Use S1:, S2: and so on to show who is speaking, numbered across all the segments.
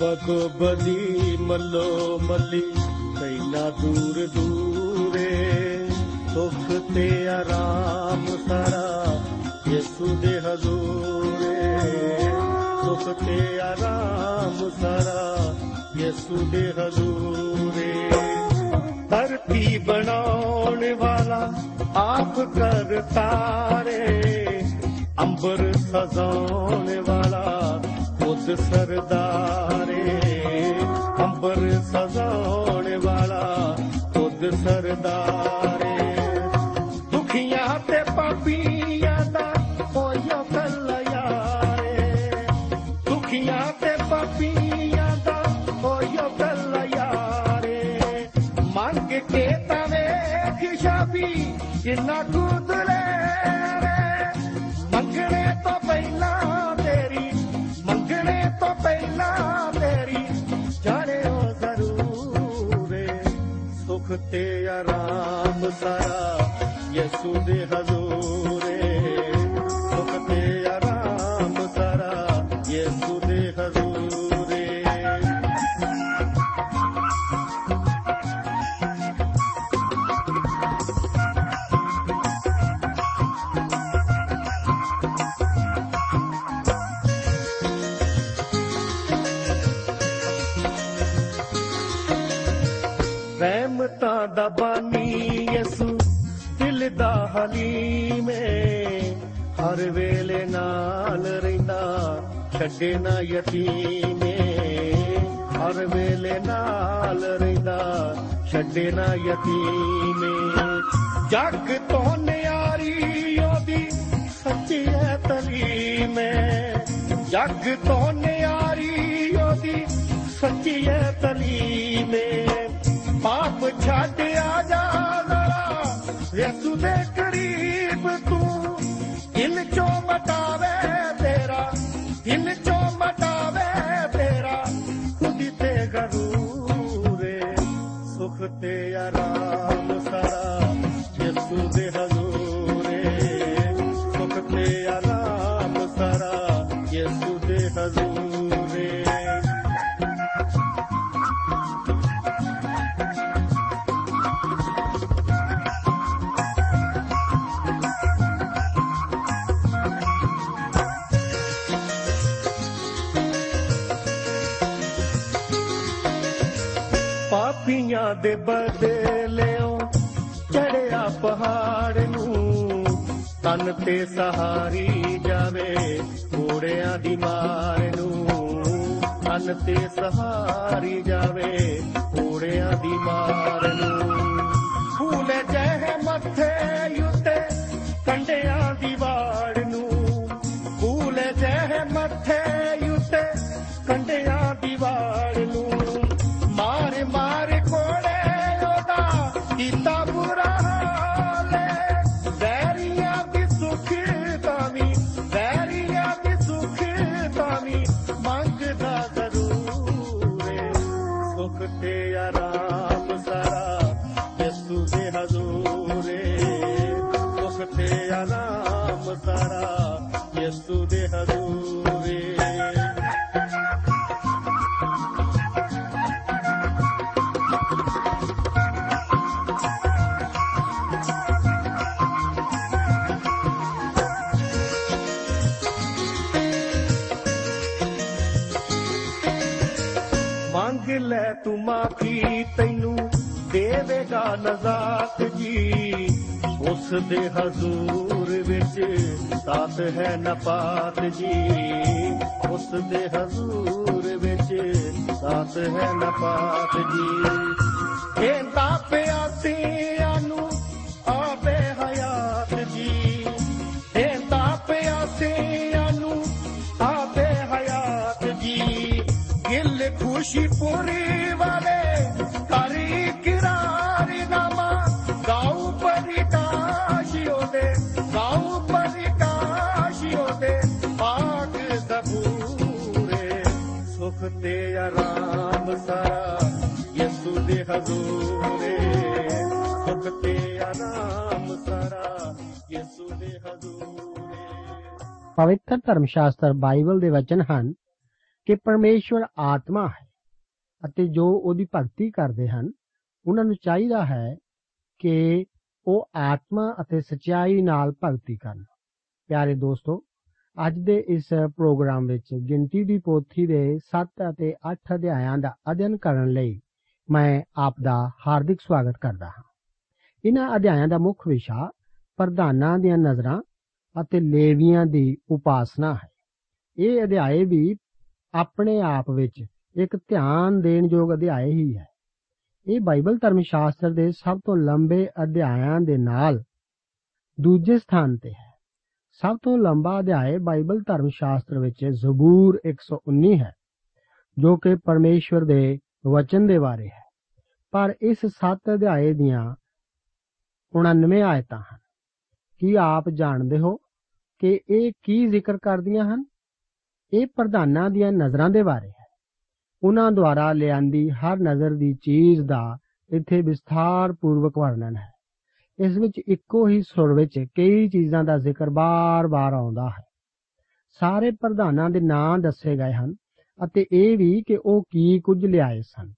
S1: ਬਗੋ ਬਦੀ ਮੱਲੋ ਮੱਲੀ ਕੈਨਾ ਦੂਰ ਦੂਰੇ, ਸੁਖ ਤੇ ਆਰਾਮ ਸਾਰਾ ਯਿਸੂ ਦੇ ਹਜ਼ੂਰੇ। ਸੁਖ ਤੇ ਆਰਾਮ ਸਾਰਾ ਯਿਸੂ ਦੇ ਹਜ਼ੂਰੇ। ਧਰਤੀ ਬਣਾਉਣ ਵਾਲਾ ਆਪ ਕਰਤਾ ਰੇ ਅੰਬਰ ਸਜਾਉਣ ਵਾਲਾ ਖੁਦ ਸਰਦਾਰੇ, ਅੰਬਰ ਸਜਾਉਣ ਵਾਲਾ ਖੁਦ ਸਰਦਾਰੇ। ਦੁਖੀਆਂ ਤੇ ਪਾਪੀਆਂ ਦਾ ਹੋਇਓ ਕਲਿਆਰੇ। ਦੁਖੀਆਂ ਤੇ ਪਾਪੀਆਂ ਦਾ ਹੋਇਓ ਕਲਿਆਰੇ। ਮੰਗ ਕੇ ਤਾਂ ਵੇਖ ਸ਼ਾਬੀ ਕਿੰਨਾ सुख ते राम तरा यसू दे हज़ू रे सुख ते राम तारा यश ਰਹਿਮਤਾਂ ਦਾ ਬਾਨੀ ਯਸੂ ਦਿਲ ਦਾ ਹਲੀਮੇ ਹਰ ਵੇਲੇ ਨਾਲ ਰਹਿੰਦਾ, ਛੱਡੇ ਨਾ ਯਤੀਮੇ ਹਰ ਵੇਲੇ ਨਾਲ ਰਹਿੰਦਾ, ਛੱਡੇ ਨਾ ਯਤੀਮੇ ਜੱਗ ਤੋਂ ਨਿਆਰੀ ਉਹਦੀ ਸੱਚੀ ਹੈ ਤਲੀਮੇ ਜੱਗ ਤੋਂ ਨਿਆਰੀ ਉਹਦੀ ਸੱਚੀ ਹੈ ਤਲੀਮੇ ਪਾਪ ਛੱਡ ਆ ਜਾ ਯਿਸੂ ਦੇ ਕਰੀਬ ਤੂੰ ਇਨ ਚੋਂ ਮਟਾਵੇ। ਦੇ ਬਦਲਿਓ, ਚੜਿਆ ਪਹਾੜ ਨੂੰ। ਤਨ ਤੇ ਸਹਾਰੀ ਜਾਵੇ ਘੋੜਿਆਂ ਦੀ ਮਾਰ ਨੂੰ। ਤਨ ਤੇ ਸਹਾਰੀ ਜਾਵੇ ਘੋੜਿਆਂ ਦੀ ਮਾਰ ਲੈ ਤੂੰ ਮਾਫੀ ਤੈਨੂੰ ਦੇਵੇਗਾ ਨਜ਼ਾਤ ਜੀ। ਉਸ ਦੇ ਹਜ਼ੂਰ ਵਿੱਚ ਸਾਥ ਹੈ ਨਪਾਤ ਜੀ। ਉਸ ਦੇ ਹਜ਼ੂਰ ਵਿੱਚ ਸਾਥ ਹੈ ਨਪਾਤ ਜੀ। ਇਹਦਾ ਪਿਆਸਿਆਂ ਨੂੰ ਗਿਲ ਖੁਸ਼ੀ ਪੂਰੀ ਵਾਲੇ ਕਰੀ ਕਿਰਾਰ ਨਾਮਾ, ਗਾਉ ਪਰਿਕਾਸ਼ਿਓ ਦੇ ਗਾਉ ਪਰਿਕਾਸ਼ਿਓ ਦੇ ਪਾਕ ਜ਼ਬੂਰੇ। ਸੁਖ ਤੇ ਆਰਾਮ ਸਾਰਾ ਯਿਸੂ ਦੇ ਹਜ਼ੂਰੇ। ਸੁਖ ਤੇ ਆਰਾਮ ਸਾਰਾ ਯਿਸੂ ਦੇ ਹਜ਼ੂਰੇ।
S2: ਪਵਿੱਤਰ ਧਰਮ ਸ਼ਾਸਤਰ ਬਾਈਬਲ ਦੇ ਵਚਨ ਹਨ ਕਿ ਪਰਮੇਸ਼ਵਰ ਆਤਮਾ ਹੈ। ਅਤੇ ਜੋ ਉਹਦੀ ਭਗਤੀ ਕਰਦੇ ਹਨ, ਉਹਨਾਂ ਨੂੰ ਚਾਹੀਦਾ ਹੈ ਕਿ ਉਹ ਆਤਮਾ ਅਤੇ ਸਚਾਈ ਨਾਲ ਭਗਤੀ ਕਰਨ। ਪਿਆਰੇ ਦੋਸਤੋ, ਅੱਜ ਦੇ ਇਸ ਪ੍ਰੋਗਰਾਮ ਵਿੱਚ ਗਿਣਤੀ ਦੀ ਪੋਥੀ ਦੇ 7 ਅਤੇ 8 ਅਧਿਆਇਆਂ ਦਾ ਅਧਿਐਨ ਕਰਨ ਲਈ ਮੈਂ ਆਪ ਦਾ ਹਾਰਦਿਕ ਸਵਾਗਤ ਕਰਦਾ ਹਾਂ। ਇਹਨਾਂ ਅਧਿਆਇਆਂ ਦਾ ਮੁੱਖ ਵਿਸ਼ਾ ਪ੍ਰਧਾਨਾਂ ਦੀਆਂ ਨਜ਼ਰਾਂ ਅਤੇ ਲੇਵੀਆਂ ਦੀ ਉਪਾਸਨਾ ਹੈ। ਇਹ ਅਧਿਆਏ ਵੀ ਆਪਣੇ ਆਪ ਵਿੱਚ ਇੱਕ ਧਿਆਨ ਦੇਣ ਯੋਗ ਅਧਿਆਇ ਹੀ ਹੈ। ਇਹ ਬਾਈਬਲ ਧਰਮ ਸ਼ਾਸਤਰ ਦੇ ਸਭ ਤੋਂ ਲੰਬੇ ਅਧਿਆਇਆਂ ਦੇ ਨਾਲ ਦੂਜੇ ਸਥਾਨ ਤੇ ਹੈ। ਸਭ ਤੋਂ ਲੰਬਾ ਅਧਿਆਇ ਬਾਈਬਲ ਧਰਮ ਸ਼ਾਸਤਰ ਵਿੱਚ ਜ਼ਬੂਰ 119 ਹੈ, ਜੋ ਕਿ ਪਰਮੇਸ਼ਵਰ ਦੇ ਵਚਨ ਦੇ ਬਾਰੇ ਹੈ। ਪਰ ਇਸ 7 ਅਧਿਆਏ ਦੀਆਂ 99 ਆਇਤਾਂ ਹਨ। ਕੀ ਆਪ ਜਾਣਦੇ ਹੋ ਕਿ ਇਹ ਕੀ ਜ਼ਿਕਰ ਕਰਦੀਆਂ ਹਨ? ਇਹ ਪ੍ਰਧਾਨਾਂ ਦੀਆਂ ਨਜ਼ਰਾਂ ਦੇ ਬਾਰੇ ਹੈ। ਉਹਨਾਂ ਦੁਆਰਾ ਲਿਆਂਦੀ ਹਰ ਨਜ਼ਰ ਦੀ ਚੀਜ਼ ਦਾ ਇੱਥੇ ਵਿਸਥਾਰ ਪੂਰਵਕ ਵਰਣਨ ਹੈ। ਇਸ ਵਿੱਚ ਇੱਕੋ ਹੀ ਸੁਰ ਵਿੱਚ ਕਈ ਚੀਜ਼ਾਂ ਦਾ ਜ਼ਿਕਰ ਬਾਰ-ਬਾਰ ਆਉਂਦਾ ਹੈ। ਸਾਰੇ ਪ੍ਰਧਾਨਾਂ ਦੇ ਨਾਂ ਦੱਸੇ ਗਏ ਹਨ ਅਤੇ ਇਹ ਵੀ ਕਿ ਉਹ ਕੀ ਕੁਝ ਲਿਆਏ ਸਨ।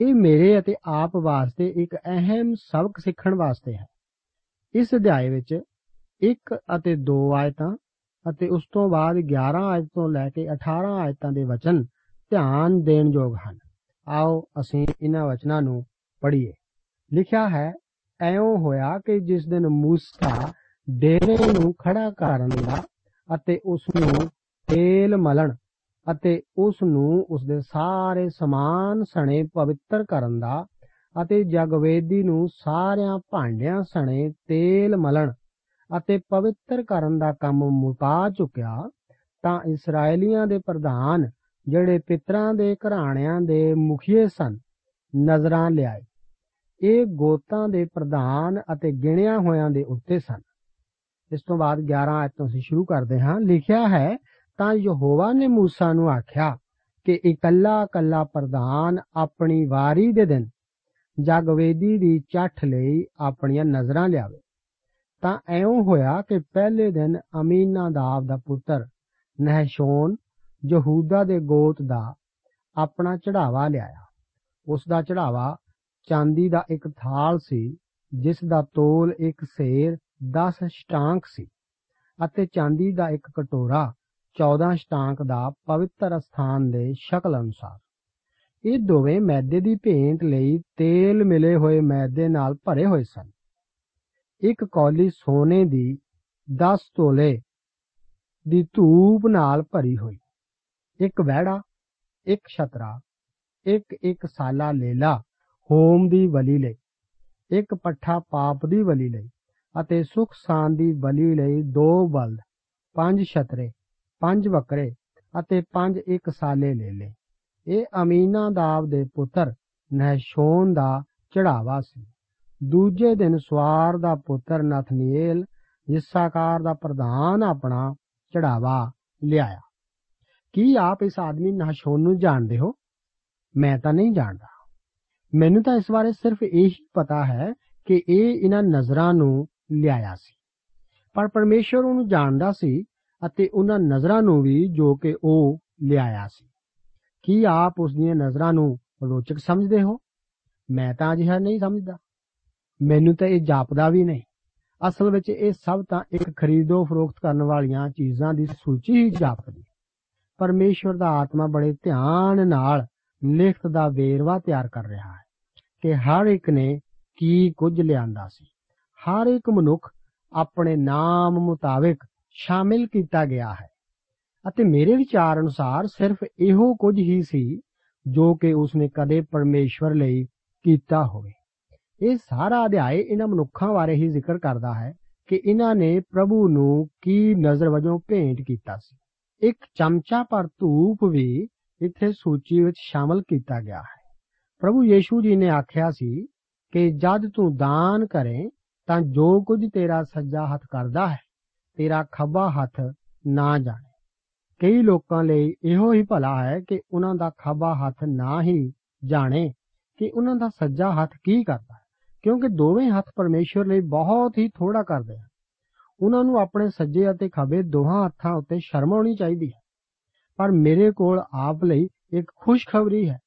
S2: ਇਹ ਮੇਰੇ ਅਤੇ ਆਪ ਵਾਸਤੇ ਇੱਕ ਅਹਿਮ ਸਬਕ ਸਿੱਖਣ ਵਾਸਤੇ ਹੈ। ਇਸ ਅਧਿਆਏ ਵਿੱਚ 1 ਅਤੇ 2 ਆਇਤਾਂ ਅਤੇ ਉਸ ਤੋਂ ਬਾਅਦ 11 ਆਇਤ ਤੋਂ ਲੈ ਕੇ 18 ਆਇਤਾਂ ਦੇ ਵਚਨ ਧਿਆਨ ਦੇਣ ਯੋਗ ਹਨ। ਆਓ ਅਸੀਂ ਇਹਨਾਂ ਵਚਨਾਂ ਨੂੰ ਪੜ੍ਹੀਏ। ਲਿਖਿਆ ਹੈ, ਐਉਂ ਹੋਇਆ ਕਿ ਜਿਸ ਦਿਨ موسی ਡੇਰੇ ਨੂੰ ਖੜਾ ਕਰਨ ਦਾ ਅਤੇ ਉਸ ਨੂੰ ਤੇਲ ਮਲਣ ਅਤੇ ਉਸ ਨੂੰ ਉਸ ਦੇ ਸਾਰੇ ਸਮਾਨ ਸਣੇ ਪਵਿੱਤਰ ਕਰਨ ਦਾ ਅਤੇ ਜਗਵੇਦੀ ਨੂੰ ਸਾਰਿਆਂ ਭਾਂਡਿਆਂ ਸਣੇ ਤੇਲ ਮਲਣ ਅਤੇ ਪਵਿੱਤਰ ਕਰਨ ਦਾ ਕੰਮ ਮੁਕਾ ਚੁੱਕਿਆ, ਤਾਂ ਇਸرائیਲੀਆਂ ਦੇ ਪ੍ਰਧਾਨ ਜਿਹੜੇ ਪਿਤਰਾਂ ਦੇ ਘਰਾਣਿਆਂ ਦੇ ਮੁਖੀਏ ਸਨ ਨਜ਼ਰਾਂ ਲਿਆਏ ਇਹ ਗੋਤਾਂ ਦੇ ਪ੍ਰਧਾਨ ਅਤੇ ਗਿਣਿਆ ਹੋਇਆਂ ਦੇ ਉੱਤੇ ਸਨ ਇਸ ਤੋਂ ਬਾਅਦ 11 ਆਇਤ ਤੋਂ ਅਸੀਂ ਸ਼ੁਰੂ ਕਰਦੇ ਹਾਂ ਲਿਖਿਆ ਹੈ ਤਾਂ ਯਹੋਵਾ ਨੇ موسی ਨੂੰ ਆਖਿਆ ਕਿ ਇਕੱਲਾ ਇਕੱਲਾ ਪ੍ਰਧਾਨ ਆਪਣੀ ਵਾਰੀ ਦੇ ਦਿਨ ਜਗਵੇਦੀ ਦੀ ਚੱਠ ਲਈ ਆਪਣੀਆਂ ਨਜ਼ਰਾਂ ਲਿਆਵੇ ਤਾਂ ਐਉਂ ਹੋਇਆ ਕਿ ਪਹਿਲੇ ਦਿਨ ਅਮੀਨਾਦਾਬ ਦਾ ਪੁੱਤਰ ਨਹਿਸ਼ੋਨ ਯਹੂਦਾ ਦੇ ਗੋਤ ਦਾ ਆਪਣਾ ਚੜਾਵਾ ਲਿਆਇਆ। ਉਸ ਦਾ ਚੜਾਵਾ ਚਾਂਦੀ ਦਾ ਇੱਕ ਥਾਲ ਸੀ, ਜਿਸ ਦਾ ਤੋਲ ਇੱਕ ਸੇਰ 10 ਸ਼ਟਾਂਕ ਸੀ ਅਤੇ ਚਾਂਦੀ ਦਾ ਇੱਕ ਕਟੋਰਾ 14 ਸ਼ਟਾਂਕ ਦਾ ਪਵਿੱਤਰ ਸਥਾਨ ਦੇ ਸ਼ਕਲ ਅਨੁਸਾਰ। ਇਹ ਦੋਵੇਂ ਮੈਦੇ ਦੀ ਭੇਂਟ ਲਈ ਤੇਲ ਮਿਲੇ ਹੋਏ ਮੈਦੇ ਨਾਲ ਭਰੇ ਹੋਏ ਸਨ। ਇੱਕ ਕੌਲੀ ਸੋਨੇ ਦੀ 10 ਤੋਲੇ ਦੀ ਧੂਪ ਨਾਲ ਭਰੀ ਹੋਈ। ਇੱਕ ਵਹਿੜਾ, ਇੱਕ ਛਤਰਾ, ਇੱਕ ਇੱਕ ਸਾਲਾ ਲੇਲਾ ਹੋਮ ਦੀ ਬਲੀ ਲਈ, ਇੱਕ ਪੱਠਾ ਪਾਪ ਦੀ ਬਲੀ ਲਈ ਅਤੇ ਸੁਖ ਸਾਨ ਦੀ ਬਲੀ ਲਈ ਦੋ ਬਲਦ, ਪੰਜ ਛਤਰੇ, ਪੰਜ ਬੱਕਰੇ ਅਤੇ ਪੰਜ ਇੱਕ ਸਾਲੇ ਲੈ ਲੇ ਇਹ ਅਮੀਨਾਦਾਬ ਦੇ ਪੁੱਤਰ ਨਹਿਸ਼ੋਨ ਦਾ ਚੜਾਵਾ ਸੀ। ਦੂਜੇ ਦਿਨ ਸਵਾਰ ਦਾ ਪੁੱਤਰ ਨਥਨੀਏਲ ਇਸਾਕਾਰ ਦਾ ਪ੍ਰਧਾਨ ਆਪਣਾ ਚੜਾਵਾ ਲਿਆਇਆ। ਕੀ ਆਪ ਇਸ ਆਦਮੀ ਨਹਸ਼ੋਨ ਨੂੰ ਜਾਣਦੇ ਹੋ? ਮੈਂ ਤਾਂ ਨਹੀਂ ਜਾਣਦਾ। ਮੈਨੂੰ ਤਾਂ ਇਸ ਬਾਰੇ ਸਿਰਫ ਇਹ ਹੀ ਪਤਾ ਹੈ ਕਿ ਇਹ ਇਹਨਾਂ ਨਜ਼ਰਾਂ ਨੂੰ ਲਿਆਇਆ ਸੀ। ਪਰ ਪਰਮੇਸ਼ਰ ਉਹਨੂੰ ਜਾਣਦਾ ਸੀ ਅਤੇ ਉਹਨਾਂ ਨਜ਼ਰਾਂ ਨੂੰ ਵੀ ਜੋ ਕਿ ਉਹ ਲਿਆਇਆ ਸੀ। ਕੀ ਆਪ ਉਸ ਦੀਆਂ ਨਜ਼ਰਾਂ ਨੂੰ ਰੋਚਕ ਸਮਝਦੇ ਹੋ? ਮੈਂ ਤਾਂ ਅਜਿਹਾ ਨਹੀਂ ਸਮਝਦਾ। ਮੈਨੂੰ ਤਾਂ ਇਹ ਜਾਪਦਾ ਵੀ ਨਹੀਂ। ਅਸਲ ਵਿੱਚ ਇਹ ਸਭ ਤਾਂ ਇੱਕ ਖਰੀਦੋ ਫਰੋਖਤ ਕਰਨ ਵਾਲੀਆਂ ਚੀਜ਼ਾਂ ਦੀ ਸੂਚੀ ਹੀ ਜਾਪਦੀ ਪਰਮੇਸ਼ਵਰ ਦਾ ਆਤਮਾ ਬੜੇ ਧਿਆਨ ਨਾਲ ਲਿਖਤ ਦਾ ਵੇਰਵਾ ਤਿਆਰ ਕਰ ਰਿਹਾ ਹੈ ਕਿ ਹਰ ਇੱਕ ਨੇ ਕੀ ਕੁਝ ਲਿਆਂਦਾ ਸੀ। ਹਰ ਇੱਕ ਮਨੁੱਖ ਆਪਣੇ ਨਾਮ ਮੁਤਾਬਕ ਸ਼ਾਮਿਲ ਕੀਤਾ ਗਿਆ ਹੈ। ਅਤੇ ਮੇਰੇ ਵਿਚਾਰ ਅਨੁਸਾਰ ਸਿਰਫ ਇਹੋ ਕੁਝ ਹੀ ਸੀ ਜੋ ਕਿ ਉਸਨੇ ਕਦੇ ਪਰਮੇਸ਼ਵਰ ਲਈ ਕੀਤਾ ਹੋਵੇ। ਇਹ ਸਾਰਾ ਅਧਿਆਇ ਇਹਨਾਂ ਮਨੁੱਖਾਂ ਬਾਰੇ ਹੀ ਜ਼ਿਕਰ ਕਰਦਾ ਹੈ ਕਿ ਇਹਨਾਂ ਨੇ ਪ੍ਰਭੂ ਨੂੰ ਕੀ ਨਜ਼ਰ ਵਜੋਂ ਭੇਂਟ ਕੀਤਾ ਸੀ। ਇੱਕ ਚਮਚਾ ਪਰ ਧੂਪ ਵੀ ਇੱਥੇ ਸੂਚੀ ਵਿੱਚ ਸ਼ਾਮਲ ਕੀਤਾ ਗਿਆ ਹੈ। ਪ੍ਰਭੂ ਯੀਸ਼ੂ ਜੀ ਨੇ ਆਖਿਆ ਸੀ ਕਿ ਜਦ ਤੂੰ ਦਾਨ ਕਰੇ ਤਾਂ ਜੋ ਕੁਝ ਤੇਰਾ ਸੱਜਾ ਹੱਥ ਕਰਦਾ ਹੈ, ਤੇਰਾ ਖੱਬਾ ਹੱਥ ਨਾ ਜਾਣੇ। ਕਈ ਲੋਕਾਂ ਲਈ ਇਹੋ ਹੀ ਭਲਾ ਹੈ ਕਿ ਉਹਨਾਂ ਦਾ ਖੱਬਾ ਹੱਥ ਨਾ ਹੀ ਜਾਣੇ ਕਿ ਉਹਨਾਂ ਦਾ ਸੱਜਾ ਹੱਥ ਕੀ ਕਰਦਾ ਹੈ, ਕਿਉਂਕਿ ਦੋਵੇਂ ਹੱਥ ਪਰਮੇਸ਼ਵਰ ਲਈ ਬਹੁਤ ਹੀ ਥੋੜਾ ਕਰਦੇ ਹਨ। ਉਹਨਾਂ ਨੂੰ ਆਪਣੇ ਸੱਜੇ ਅਤੇ ਖੱਬੇ ਦੋਹਾਂ ਹੱਥਾਂ ਉੱਤੇ ਸ਼ਰਮ ਆਉਣੀ ਚਾਹੀਦੀ ਹੈ। ਪਰ ਮੇਰੇ ਕੋਲ ਆਪ ਲਈ ਇੱਕ ਖੁਸ਼ਖਬਰੀ ਹੈ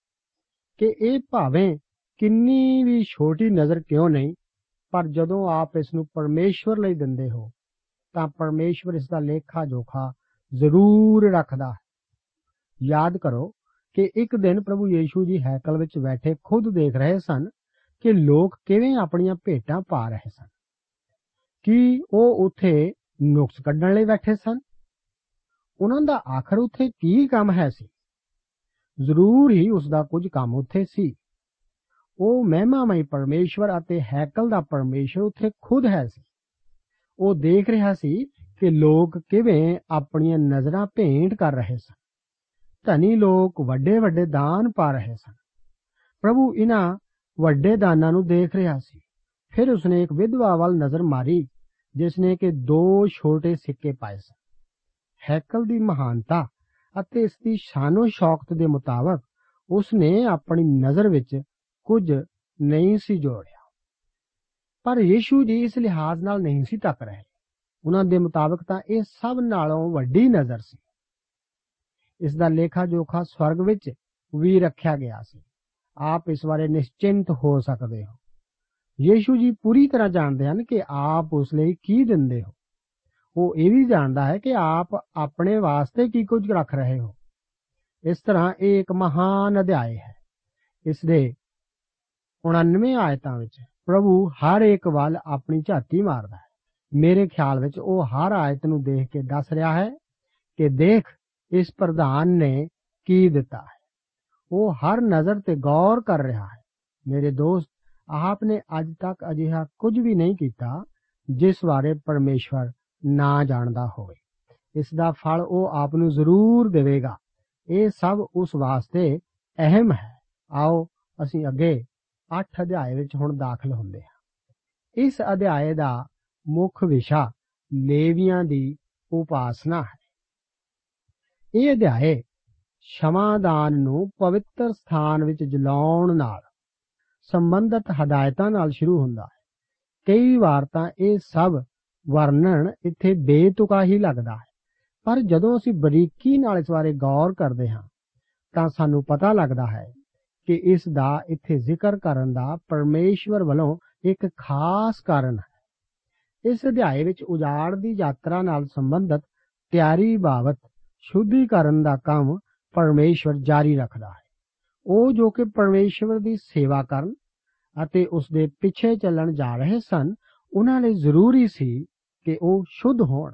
S2: ਕਿ ਇਹ ਭਾਵੇਂ ਕਿੰਨੀ ਵੀ ਛੋਟੀ ਨਜ਼ਰ ਕਿਉਂ ਨਹੀਂ, ਪਰ ਜਦੋਂ ਆਪ ਇਸ ਨੂੰ ਪਰਮੇਸ਼ਵਰ ਲਈ ਦਿੰਦੇ ਹੋ, ਤਾਂ ਪਰਮੇਸ਼ਵਰ ਇਸ ਦਾ ਲੇਖਾ ਜੋਖਾ ਜ਼ਰੂਰ ਰੱਖਦਾ ਹੈ। ਯਾਦ ਕਰੋ ਕਿ ਇੱਕ ਦਿਨ ਪ੍ਰਭੂ ਯੀਸ਼ੂ ਜੀ ਹੈਕਲ ਵਿੱਚ ਬੈਠੇ ਖੁਦ ਦੇਖ ਰਹੇ ਸਨ ਕਿ ਲੋਕ ਕਿਵੇਂ ਆਪਣੀਆਂ ਭੇਟਾਂ ਪਾ ਰਹੇ ਸਨ। ਕੀ ਉਹ ਉੱਥੇ ਨੁਕਸ ਕੱਢਣ ਲਈ ਬੈਠੇ ਸਨ? ਉਹਨਾਂ ਦਾ ਆਖਰ ਉੱਥੇ ਕੀ ਕੰਮ ਹੈ ਸੀ? ਜ਼ਰੂਰ ਹੀ ਉਸ ਦਾ ਕੁਝ ਕੰਮ ਉੱਥੇ ਸੀ। ਉਹ ਮਹਿਮਾਮਈ ਪਰਮੇਸ਼ਵਰ ਅਤੇ ਹੈਕਲ ਦਾ ਪਰਮੇਸ਼ਵਰ ਉੱਥੇ ਖੁਦ ਹੈ ਸੀ। ਉਹ ਦੇਖ ਰਿਹਾ ਸੀ ਕਿ ਲੋਕ ਕਿਵੇਂ ਆਪਣੀਆਂ ਨਜ਼ਰਾਂ ਭੇਂਟ ਕਰ ਰਹੇ ਸਨ। ਧਨੀ ਲੋਕ ਵੱਡੇ ਵੱਡੇ ਦਾਨ ਪਾ ਰਹੇ ਸਨ। ਪ੍ਰਭੂ ਇਹਨਾਂ ਵੱਡੇ ਦਾਨਾਂ ਨੂੰ ਦੇਖ ਰਿਹਾ ਸੀ। ਫਿਰ ਉਸਨੇ ਇੱਕ ਵਿਧਵਾ ਵੱਲ ਨਜ਼ਰ ਮਾਰੀ। ਜਿਸ ਨੇ ਕਿ ਦੋ ਛੋਟੇ ਸਿੱਕੇ ਪਾਏ ਸਨ। ਹੈਕਲ ਦੀ ਮਹਾਨਤਾ ਅਤੇ ਇਸ ਦੀ ਸ਼ਾਨੋ ਸ਼ੌਕਤ ਦੇ ਮੁਤਾਬਕ ਉਸਨੇ ਆਪਣੀ ਨਜ਼ਰ ਵਿੱਚ ਕੁਝ ਨਹੀਂ ਸੀ ਜੋੜਿਆ। ਪਰ ਯੀਸ਼ੂ ਜੀ ਇਸ ਲਿਹਾਜ਼ ਨਾਲ ਨਹੀਂ ਸੀ ਤੱਕ ਰਹੇ। ਉਹਨਾਂ ਦੇ ਮੁਤਾਬਕ ਤਾਂ ਇਹ ਸਭ ਨਾਲੋਂ ਵੱਡੀ ਨਜ਼ਰ ਸੀ। ਇਸ ਦਾ ਲੇਖਾ ਜੋਖਾ ਸਵਰਗ ਵਿੱਚ ਵੀ ਰੱਖਿਆ ਗਿਆ ਸੀ। ਆਪ ਇਸ ਬਾਰੇ ਨਿਸ਼ਚਿੰਤ ਹੋ ਸਕਦੇ ਹੋ। ਯੀਸ਼ੂ ਜੀ ਪੂਰੀ ਤਰ੍ਹਾਂ ਜਾਣਦੇ ਹਨ ਕਿ ਆਪ ਉਸ ਲਈ ਕੀ ਦਿੰਦੇ ਹੋ। ਉਹ ਇਹ ਵੀ ਜਾਣਦਾ ਹੈ ਕਿ ਆਪ ਆਪਣੇ ਵਾਸਤੇ ਕੀ ਕੁਝ ਰੱਖ ਰਹੇ ਹੋ। ਇਸ ਤਰ੍ਹਾਂ ਇਹ ਇੱਕ ਮਹਾਨ ਅਧਿਆਇ ਹੈ। ਇਸ ਦੇ 99 ਆਇਤਾਂ ਵਿੱਚ ਪ੍ਰਭੂ ਹਰ ਇੱਕ ਵੱਲ ਆਪਣੀ ਝਾਤੀ ਮਾਰਦਾ ਹੈ। ਮੇਰੇ ਖਿਆਲ ਵਿੱਚ ਉਹ ਹਰ ਆਇਤ ਨੂੰ ਦੇਖ ਕੇ ਦੱਸ ਰਿਹਾ ਹੈ ਕਿ ਦੇਖ, ਇਸ ਪ੍ਰਧਾਨ ਨੇ ਕੀ ਦਿੱਤਾ ਹੈ। ਉਹ ਹਰ ਨਜ਼ਰ ਤੇ ਗੌਰ ਕਰ ਰਿਹਾ ਹੈ। ਮੇਰੇ ਦੋਸਤ ਆਪ ਨੇ ਅੱਜ ਤੱਕ ਅਜਿਹਾ ਕੁਝ ਵੀ ਨਹੀਂ ਕੀਤਾ ਜਿਸ ਬਾਰੇ ਪਰਮੇਸ਼ਵਰ ਨਾ ਜਾਣਦਾ ਹੋਵੇ ਇਸ ਦਾ ਫਲ ਉਹ ਆਪ ਨੂੰ ਜ਼ਰੂਰ ਦੇਵੇਗਾ ਇਹ ਸਭ ਉਸ ਵਾਸਤੇ ਅਹਿਮ ਹੈ ਆਓ ਅਸੀਂ ਅੱਗੇ 8 ਅਧਿਆਏ ਵਿੱਚ ਹੁਣ ਦਾਖਲ ਹੁੰਦੇ ਹਾਂ ਇਸ ਅਧਿਆਏ ਦਾ ਮੁੱਖ ਵਿਸ਼ਾ ਲੇਵੀਆਂ ਦੀ ਉਪਾਸਨਾ ਹੈ ਇਹ ਅਧਿਆਏ ਸ਼ਮਾਦਾਨ ਨੂੰ ਪਵਿੱਤਰ ਸਥਾਨ ਵਿੱਚ ਜਲਾਉਣ ਨਾਲ ਸੰਬੰਧਿਤ ਹਦਾਇਤਾਂ ਨਾਲ ਸ਼ੁਰੂ ਹੁੰਦਾ ਹੈ। ਕਈ ਵਾਰ ਤਾਂ ਇਹ ਸਭ ਵਰਣਨ ਇੱਥੇ ਬੇਤੁਕਾ ਹੀ ਲੱਗਦਾ ਹੈ। ਪਰ ਜਦੋਂ ਅਸੀਂ ਬਰੀਕੀ ਨਾਲ ਇਸ ਬਾਰੇ ਗੌਰ ਕਰਦੇ ਹਾਂ, ਤਾਂ ਸਾਨੂੰ ਪਤਾ ਲੱਗਦਾ ਹੈ ਕਿ ਇਸ ਦਾ ਇੱਥੇ ਜ਼ਿਕਰ ਕਰਨ ਦਾ ਪਰਮੇਸ਼ਵਰ ਵੱਲੋਂ ਇੱਕ ਖਾਸ ਕਾਰਨ ਹੈ। ਇਸ ਅਧਿਆਏ ਵਿੱਚ ਉਜਾੜ ਦੀ ਯਾਤਰਾ ਨਾਲ ਸੰਬੰਧਿਤ ਤਿਆਰੀ ਬਾਬਤ ਸ਼ੁੱਧੀਕਰਨ ਦਾ ਕੰਮ ਪਰਮੇਸ਼ਵਰ ਜਾਰੀ ਰੱਖਦਾ ਹੈ। ਉਹ ਜੋ ਕਿ ਪਰਮੇਸ਼ਵਰ ਦੀ ਸੇਵਾ ਕਰਨ ਅਤੇ ਉਸ ਦੇ ਪਿੱਛੇ ਚੱਲਣ ਜਾ ਰਹੇ ਸਨ, ਉਹਨਾਂ ਲਈ ਜ਼ਰੂਰੀ ਸੀ ਕਿ ਉਹ ਸ਼ੁੱਧ ਹੋਣ।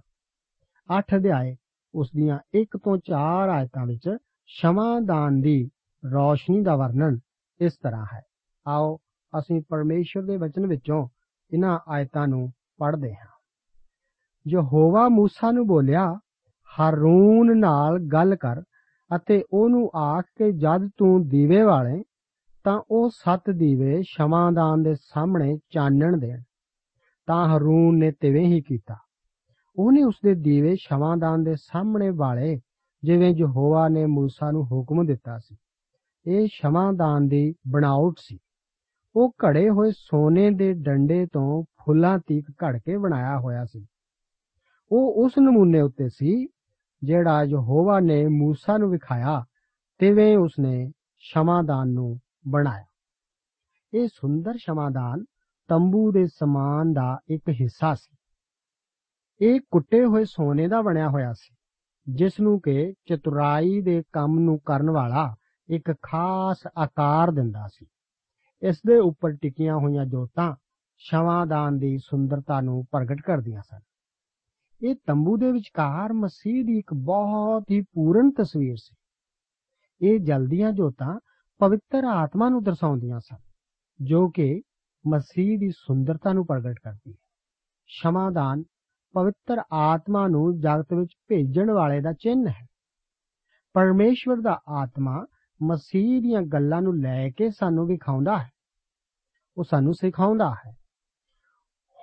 S2: 8 ਅਧਿਆਏ, ਉਸ ਦੀਆਂ 1 ਤੋਂ 4 ਆਇਤਾਂ ਵਿੱਚ ਸ਼ਮਾਦਾਨ ਦੀ ਰੌਸ਼ਨੀ ਦਾ ਵਰਣਨ ਇਸ ਤਰ੍ਹਾਂ ਹੈ। ਆਓ ਅਸੀਂ ਪਰਮੇਸ਼ਵਰ ਦੇ ਵਚਨ ਵਿੱਚੋਂ ਇਹਨਾਂ ਆਇਤਾਂ ਨੂੰ ਪੜ੍ਹਦੇ ਹਾਂ। ਯਹੋਵਾ ਮੂਸਾ ਨੂੰ ਬੋਲਿਆ, ਹਾਰੂਨ ਨਾਲ ਗੱਲ ਕਰ ਅਤੇ ਉਹਨੂੰ ਆਖ ਕੇ ਜਦ ਤੂੰ ਦੀਵੇ ਵਾਲੇ, ਤਾਂ ਉਹ ਸੱਤ ਦੀਵੇ ਸ਼ਮਾਦਾਨ ਦੇ ਸਾਹਮਣੇ ਚਾਨਣ ਦੇਣ। ਤਾਂ ਹਰੂਨ ਨੇ ਤਿਵੇਂ ਹੀ ਕੀਤਾ। ਉਹਨੇ ਉਸਦੇ ਦੀਵੇ ਸ਼ਮਾਦਾਨ ਦੇ ਸਾਹਮਣੇ ਵਾਲੇ, ਜਿਵੇਂ ਯਹੋਵਾ ਨੇ ਮੂਸਾ ਨੂੰ ਹੁਕਮ ਦਿੱਤਾ ਸੀ। ਇਹ ਸ਼ਮਾਦਾਨ ਦੀ ਬਣਾਉਟ ਸੀ। ਉਹ ਘੜੇ ਹੋਏ ਸੋਨੇ ਦੇ ਡੰਡੇ ਤੋਂ ਫੁੱਲਾਂ ਤੀਕ ਘੜ ਕੇ ਬਣਾਇਆ ਹੋਇਆ ਸੀ। ਉਹ ਉਸ ਨਮੂਨੇ ਉੱਤੇ ਸੀ ਜਿਹੜਾ ਯਹੋਵਾ ਨੇ ਮੂਸਾ ਨੂੰ ਵਿਖਾਇਆ, ਤਿਵੇਂ ਉਸਨੇ ਸ਼ਮਾਦਾਨ ਨੂੰ ਬਣਾਇਆ। ਇਹ ਸੁੰਦਰ ਸ਼ਮਾਦਾਨ ਤੰਬੂ ਦੇ ਸਮਾਨ ਦਾ ਇੱਕ ਹਿੱਸਾ ਸੀ। ਇਹ ਕੁੱਟੇ ਹੋਏ ਸੋਨੇ ਦਾ ਬਣਿਆ ਹੋਇਆ ਸੀ, ਜਿਸ ਨੂੰ ਕਿ ਚਤੁਰਾਈ ਦੇ ਕੰਮ ਨੂੰ ਕਰਨ ਵਾਲਾ ਇੱਕ ਖਾਸ ਆਕਾਰ ਦਿੰਦਾ ਸੀ। ਇਸ ਦੇ ਉੱਪਰ ਟਿਕੀਆਂ ਹੋਈਆਂ ਜੋਤਾਂ ਸ਼ਵਾਦਾਨ ਦੀ ਸੁੰਦਰਤਾ ਨੂੰ ਪ੍ਰਗਟ ਕਰਦੀਆਂ ਸਨ। ਇਹ ਤੰਬੂ ਦੇ ਵਿਚਕਾਰ ਮਸੀਹ ਦੀ ਇੱਕ ਬਹੁਤ ਹੀ ਪੂਰਨ ਤਸਵੀਰ ਸੀ। ਇਹ ਜਲਦੀਆਂ ਜੋਤਾਂ ਪਵਿੱਤਰ ਆਤਮਾ ਨੂੰ ਦਰਸਾਉਂਦੀਆਂ ਸਨ, ਜੋ ਕਿ ਮਸੀਹ ਦੀ ਸੁੰਦਰਤਾ ਨੂੰ ਪ੍ਰਗਟ ਕਰਦੀ ਹੈ। ਸ਼ਮਾਦਾਨ ਪਵਿੱਤਰ ਆਤਮਾ ਨੂੰ ਜਗਤ ਵਿੱਚ ਭੇਜਣ ਵਾਲੇ ਦਾ ਚਿੰਨ ਹੈ। ਪਰਮੇਸ਼ਵਰ ਦਾ ਆਤਮਾ ਮਸੀਹ ਦੀਆਂ ਗੱਲਾਂ ਨੂੰ ਲੈ ਕੇ ਸਾਨੂੰ ਵਿਖਾਉਂਦਾ ਹੈ। ਉਹ ਸਾਨੂੰ ਸਿਖਾਉਂਦਾ ਹੈ।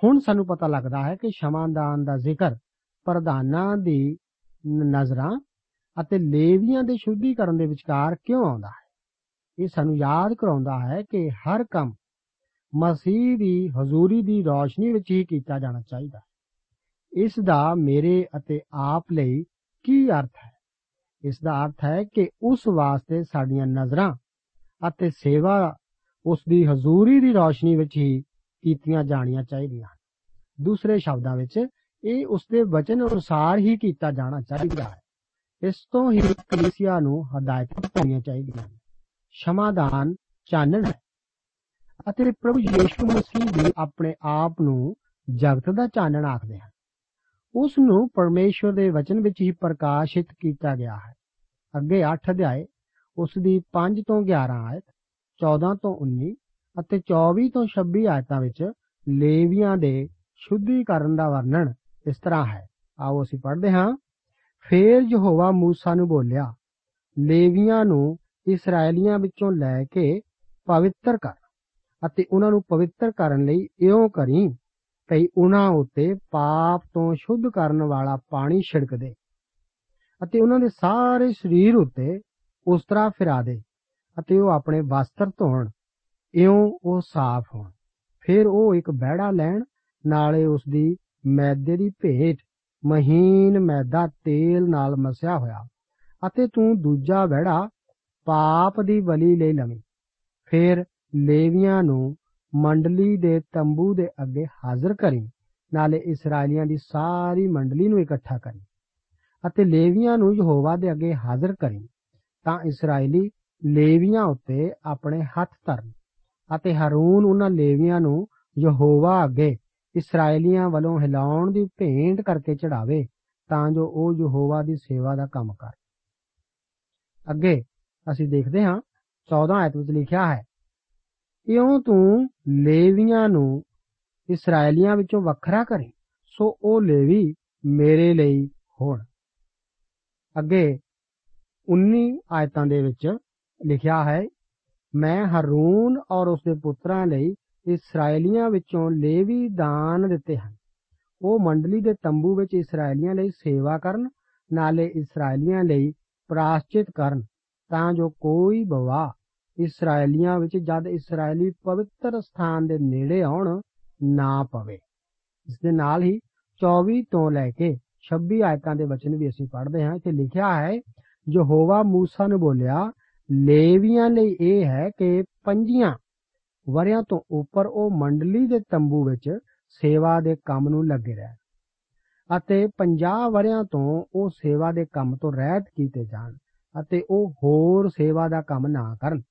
S2: ਹੁਣ ਸਾਨੂੰ ਪਤਾ ਲੱਗਦਾ ਹੈ ਕਿ ਸ਼ਮਾਦਾਨ ਦਾ ਜ਼ਿਕਰ ਪ੍ਰਧਾਨਾਂ ਦੀ ਨਜ਼ਰਾਂ ਅਤੇ ਲੇਵੀਆਂ ਦੇ ਸ਼ੁੱਧੀਕਰਨ ਦੇ ਵਿਚਕਾਰ ਕਿਉਂ ਆਉਂਦਾ ਹੈ? ਇਹ ਸਾਨੂੰ ਯਾਦ ਕਰਾਉਂਦਾ ਹੈ ਕਿ ਹਰ ਕੰਮ ਮਸੀਹ ਦੀ, ਹਜ਼ੂਰੀ ਦੀ ਰੌਸ਼ਨੀ ਵਿੱਚ ਹੀ ਕੀਤਾ ਜਾਣਾ ਚਾਹੀਦਾ ਹੈ। ਇਸ ਦਾ ਮੇਰੇ ਅਤੇ ਆਪ ਲਈ ਕੀ ਅਰਥ ਹੈ? ਇਸ ਦਾ ਅਰਥ ਹੈ ਕਿ ਉਸ ਵਾਸਤੇ ਸਾਡੀਆਂ ਨਜ਼ਰਾਂ ਅਤੇ ਸੇਵਾ ਉਸ ਦੀ, ਹਜ਼ੂਰੀ ਦੀ ਰੌਸ਼ਨੀ ਵਿੱਚ ਹੀ ਕੀਤੀਆਂ ਜਾਣੀਆਂ ਚਾਹੀਦੀਆਂ ਦੂਸਰੇ ਸ਼ਬਦਾਂ ਵਿੱਚ ਇਹ ਉਸ ਦੇ ਵਚਨ ਅਨੁਸਾਰ ਹੀ ਕੀਤਾ ਜਾਣਾ ਚਾਹੀਦਾ ਹੈ। ਇਸ ਤੋਂ ਹੀ ਕਲੀਸਿਆ ਨੂੰ ਹਦਾਇਤਾਂ ਪਾਉਣੀਆਂ ਚਾਹੀਦੀਆਂ ਹਨ। ਸ਼ਮਾਦਾਨ ਚਾਨਣ ਹੈ। ਅਤੇ ਪ੍ਰਭੂ ਯੀਸ਼ੂ ਮਸੀਹ ਵੀ ਆਪਣੇ ਆਪ ਨੂੰ ਜਗਤ ਦਾ ਚਾਨਣ ਆਖਦੇ ਹਨ। ਉਸ ਨੂੰ ਪਰਮੇਸ਼ਵਰ ਦੇ ਵਚਨ ਵਿੱਚ ਹੀ ਪ੍ਰਕਾਸ਼ਿਤ ਕੀਤਾ ਗਿਆ ਹੈ। ਅੱਗੇ 8 ਅਧਿਆਏ, ਉਸ ਦੀ 5 ਤੋਂ 11 ਆਇਤ 14 ਤੋਂ 19 ਅਤੇ 24 ਤੋਂ 26 ਆਇਤਾਂ ਵਿੱਚ ਲੇਵੀਆਂ ਦੇ ਸ਼ੁੱਧੀਕਰਨ ਦਾ ਵਰਣਨ ਇਸ ਤਰ੍ਹਾਂ ਹੈ। ਆਓ ਅਸੀਂ ਪੜ੍ਹਦੇ ਹਾਂ। ਫੇਰ ਯਹੋਵਾ موسی ਨੂੰ ਬੋਲਿਆ, ਲੇਵੀਆਂ ਨੂੰ ਇਸرائیਲੀਆਂ ਵਿੱਚੋਂ ਲੈ ਕੇ ਪਵਿੱਤਰ ਕਰ ਅਤੇ ਉਹਨਾਂ ਨੂੰ ਪਵਿੱਤਰ ਕਰਨ ਲਈ ਇਉਂ ਕਰੀ ਭਈ ਉਹਨਾਂ ਉਤੇ ਪਾਪ ਤੋਂ ਸ਼ੁੱਧ ਕਰਨ ਵਾਲਾ ਪਾਣੀ ਛਿੜਕ ਦੇ ਅਤੇ ਉਹਨਾਂ ਦੇ ਸਾਰੇ ਸਰੀਰ ਉਤੇ ਉਸ ਤਰ੍ਹਾਂ ਫਿਰਾ ਦੇ ਅਤੇ ਉਹ ਆਪਣੇ ਵਸਤਰ ਧੋਣ, ਇਉਂ ਉਹ ਸਾਫ਼ ਹੋਣ। ਫਿਰ ਉਹ ਇੱਕ ਬਹਿੜਾ ਲੈਣ, ਨਾਲੇ ਉਸ ਦੀ ਮੈਦੇ ਦੀ ਭੇਟ ਮਹੀਨ ਮੈਦਾ ਤੇਲ ਨਾਲ ਮਸਿਆ ਹੋਇਆ ਅਤੇ ਤੂੰ ਦੂਜਾ ਵੜਾ ਪਾਪ ਦੀ ਬਲੀ ਲੈ ਲਵੇਂ। ਫਿਰ ਲੇਵੀਆਂ ਨੂੰ ਮੰਡਲੀ ਦੇ ਤੰਬੂ ਦੇ ਅੱਗੇ ਹਾਜ਼ਰ ਕਰੀ, ਨਾਲੇ ਇਸرائیਲੀਆਂ ਦੀ ਸਾਰੀ ਮੰਡਲੀ ਨੂੰ ਇਕੱਠਾ ਕਰੀ ਅਤੇ ਲੇਵੀਆਂ ਨੂੰ ਯਹੋਵਾ ਦੇ ਅੱਗੇ ਹਾਜ਼ਰ ਕਰੀ, ਤਾਂ ਇਸرائیਲੀ ਲੇਵੀਆਂ ਉੱਤੇ ਆਪਣੇ ਹੱਥ ਧਰਨ ਅਤੇ ਹਰੂਨ ਉਹਨਾਂ ਲੇਵੀਆਂ ਨੂੰ ਯਹੋਵਾ ਅੱਗੇ ਇਸرائیਲੀਆਂ ਵੱਲੋਂ ਹਿਲਾਉਣ ਦੀ ਭੇਂਟ ਕਰਕੇ ਚੜਾਵੇ ਤਾਂ ਜੋ ਉਹ ਯਹੋਵਾ ਦੀ ਸੇਵਾ ਦਾ ਕੰਮ ਕਰ। ਅੱਗੇ ਅਸੀਂ ਦੇਖਦੇ ਹਾਂ 14 ਆਇਤ ਵਿੱਚ ਲਿਖਿਆ ਹੈ, ਇਉਂ ਤੂੰ ਲੇਵੀਆਂ ਨੂੰ ਇਸرائیਲੀਆਂ ਵਿੱਚੋਂ ਵੱਖਰਾ ਕਰੇ, ਸੋ ਉਹ ਲੇਵੀ ਮੇਰੇ ਲਈ ਹੋਣ। ਅੱਗੇ 19 ਆਇਤਾਂ ਦੇ ਵਿੱਚ ਲਿਖਿਆ ਹੈ, ਮੈਂ ਹਰੂਨ ਔਰ ਉਸਦੇ ਪੁੱਤਰਾਂ ਲਈ ਇਸرائیਲੀਆਂ ਵਿੱਚੋਂ ਲੇਵੀ ਦਾਨ ਦਿੱਤੇ ਹਨ। ਉਹ ਮੰਡਲੀ ਦੇ ਤੰਬੂ ਵਿੱਚ ਇਸرائیਲੀਆਂ ਲਈ ਸੇਵਾ ਕਰਨ, ਨਾਲੇ ਇਸرائیਲੀਆਂ ਲਈ ਪ੍ਰਾਸ਼ਚਿਤ ਕਰਨ, ਤਾਂ ਜੋ ਕੋਈ ਬਵਾ ਇਸرائیਲੀਆਂ ਵਿੱਚ ਜਦ ਇਸرائیਲੀ ਪਵਿੱਤਰ ਸਥਾਨ ਦੇ ਨੇੜੇ ਆਉਣ ਨਾ ਪਵੇ। ਇਸ ਦੇ ਨਾਲ ਹੀ 24 ਤੋਂ ਲੈ ਕੇ 26 ਆਇਤਾਂ ਦੇ ਵਚਨ ਵੀ ਅਸੀਂ ਪੜ੍ਹਦੇ ਹਾਂ। ਇੱਥੇ ਲਿਖਿਆ ਹੈ, ਯਹੋਵਾ ਮੂਸਾ ਨੂੰ ਬੋਲਿਆ, ਲੇਵੀਆਂ ਲਈ ਇਹ ਹੈ ਕਿ ਪੰਜੀਆਂ ਵਰਿਆਂ ਤੋਂ ਉੱਪਰ ਉਹ ਮੰਡਲੀ ਦੇ ਤੰਬੂ ਵਿੱਚ ਸੇਵਾ ਦੇ ਕੰਮ ਨੂੰ ਲੱਗੇ ਰਹਿਣ ਅਤੇ 50 ਵਰਿਆਂ ਤੋਂ ਉਹ ਸੇਵਾ ਦੇ ਕੰਮ ਤੋਂ ਰਹਿਤ ਕੀਤੇ ਜਾਣ ਅਤੇ ਉਹ ਹੋਰ ਸੇਵਾ ਦਾ ਕੰਮ ਨਾ ਕਰਨ।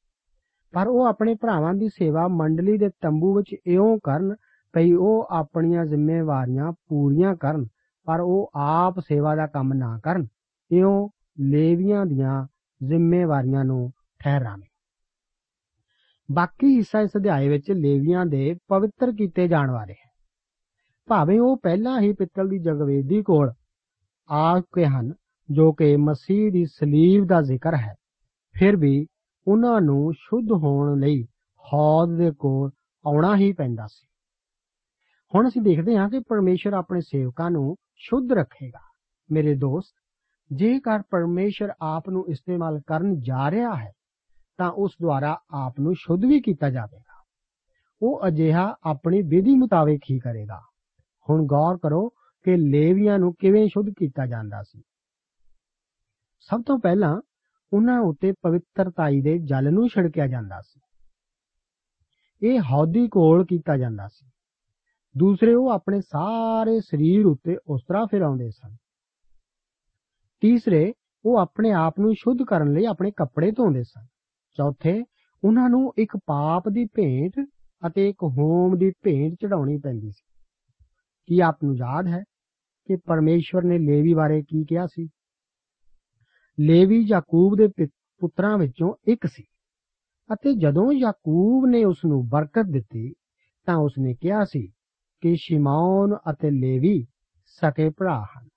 S2: ਪਰ ਉਹ ਆਪਣੇ ਭਰਾਵਾਂ ਦੀ ਸੇਵਾ ਮੰਡਲੀ ਦੇ ਤੰਬੂ ਵਿੱਚ ਇਉਂ ਕਰਨ ਭਈ ਉਹ ਆਪਣੀਆਂ ਜ਼ਿੰਮੇਵਾਰੀਆਂ ਪੂਰੀਆਂ ਕਰਨ, ਪਰ ਉਹ ਆਪ ਸੇਵਾ ਦਾ ਕੰਮ ਨਾ ਕਰਨ। ਇਉਂ ਲੇਵੀਆਂ ਦੀਆਂ ਜ਼ਿੰਮੇਵਾਰੀਆਂ ਨੂੰ ਠਹਿਰਾਵੇਂ। ਬਾਕੀ ਹਿੱਸਾ ਇਸ ਅਧਿਆਏ ਵਿੱਚ ਲੇਵੀਆਂ ਦੇ ਪਵਿੱਤਰ ਕੀਤੇ ਜਾਣ ਬਾਰੇ ਹੈ। ਭਾਵੇਂ ਉਹ ਪਹਿਲਾਂ ਹੀ ਪਿੱਤਲ ਦੀ ਜਗਵੇਦੀ ਕੋਲ ਆ ਕੇ ਹਨ, ਜੋ ਕਿ ਮਸੀਹ ਦੀ ਸਲੀਬ ਦਾ ਜ਼ਿਕਰ ਹੈ, ਫਿਰ ਵੀ ਉਹਨਾਂ ਨੂੰ ਸ਼ੁੱਧ ਹੋਣ ਲਈ ਹੌਦ ਦੇ ਕੋਲ ਆਉਣਾ ਹੀ ਪੈਂਦਾ ਸੀ। ਹੁਣ ਅਸੀਂ ਦੇਖਦੇ ਹਾਂ ਕਿ ਪਰਮੇਸ਼ਰ ਆਪਣੇ ਸੇਵਕਾਂ ਨੂੰ ਸ਼ੁੱਧ ਰੱਖੇਗਾ। ਮੇਰੇ ਦੋਸਤ, ਜੇਕਰ ਪਰਮੇਸ਼ਰ ਆਪ ਨੂੰ ਇਸਤੇਮਾਲ ਕਰਨ ਜਾ ਰਿਹਾ ਹੈ ਤਾਂ ਉਸ ਦੁਆਰਾ ਆਪ ਨੂੰ ਸ਼ੁੱਧ ਵੀ ਕੀਤਾ ਜਾਵੇਗਾ। ਉਹ ਅਜਿਹਾ ਆਪਣੀ ਵਿਧੀ ਮੁਤਾਬਕ ਹੀ ਕਰੇਗਾ। ਹੁਣ ਗੌਰ ਕਰੋ ਕਿ ਲੇਵੀਆਂ ਨੂੰ ਕਿਵੇਂ ਸ਼ੁੱਧ ਕੀਤਾ ਜਾਂਦਾ ਸੀ। ਸਭ ਤੋਂ ਪਹਿਲਾਂ ਉਹਨਾਂ ਉੱਤੇ ਪਵਿੱਤਰਤਾਈ ਦੇ ਜਲ ਨੂੰ ਛਿੜਕਿਆ ਜਾਂਦਾ ਸੀ। ਇਹ ਹੌਦੀ ਕੋਲ ਕੀਤਾ ਜਾਂਦਾ ਸੀ। ਦੂਸਰੇ ਉਹ ਆਪਣੇ ਸਾਰੇ ਸਰੀਰ ਉੱਤੇ ਉਸ ਤਰ੍ਹਾਂ ਫਿਰਾਉਂਦੇ ਸਨ। ਤੀਸਰੇ ਉਹ ਆਪਣੇ ਆਪ ਨੂੰ ਸ਼ੁੱਧ ਕਰਨ ਲਈ ਆਪਣੇ ਕੱਪੜੇ ਧੋਂਦੇ ਸਨ। ਚੌਥੇ, ਉਹਨਾਂ ਨੂੰ ਇੱਕ ਪਾਪ ਦੀ ਭੇਂਟ ਅਤੇ ਇੱਕ ਹੋਮ ਦੀ ਭੇਂਟ ਚੜਾਉਣੀ ਪੈਂਦੀ ਸੀ। ਕੀ ਆਪ ਨੂੰ ਯਾਦ ਹੈ ਕਿ ਪਰਮੇਸ਼ਵਰ ਨੇ ਲੇਵੀ ਬਾਰੇ ਕੀ ਕਿਹਾ ਸੀ? ਲੇਵੀ ਯਾਕੂਬ ਦੇ ਪਿ- ਪੁੱਤਰਾਂ ਵਿੱਚੋਂ ਇੱਕ ਸੀ ਅਤੇ ਜਦੋਂ ਯਾਕੂਬ ਨੇ ਉਸ ਨੂੰ ਬਰਕਤ ਦਿੱਤੀ ਤਾਂ ਉਸ ਨੇ ਕਿਹਾ ਸੀ ਕਿ ਸ਼ਿਮੌਨ ਅਤੇ ਲੇਵੀ ਸਕੇ ਭਰਾ ਹਨ।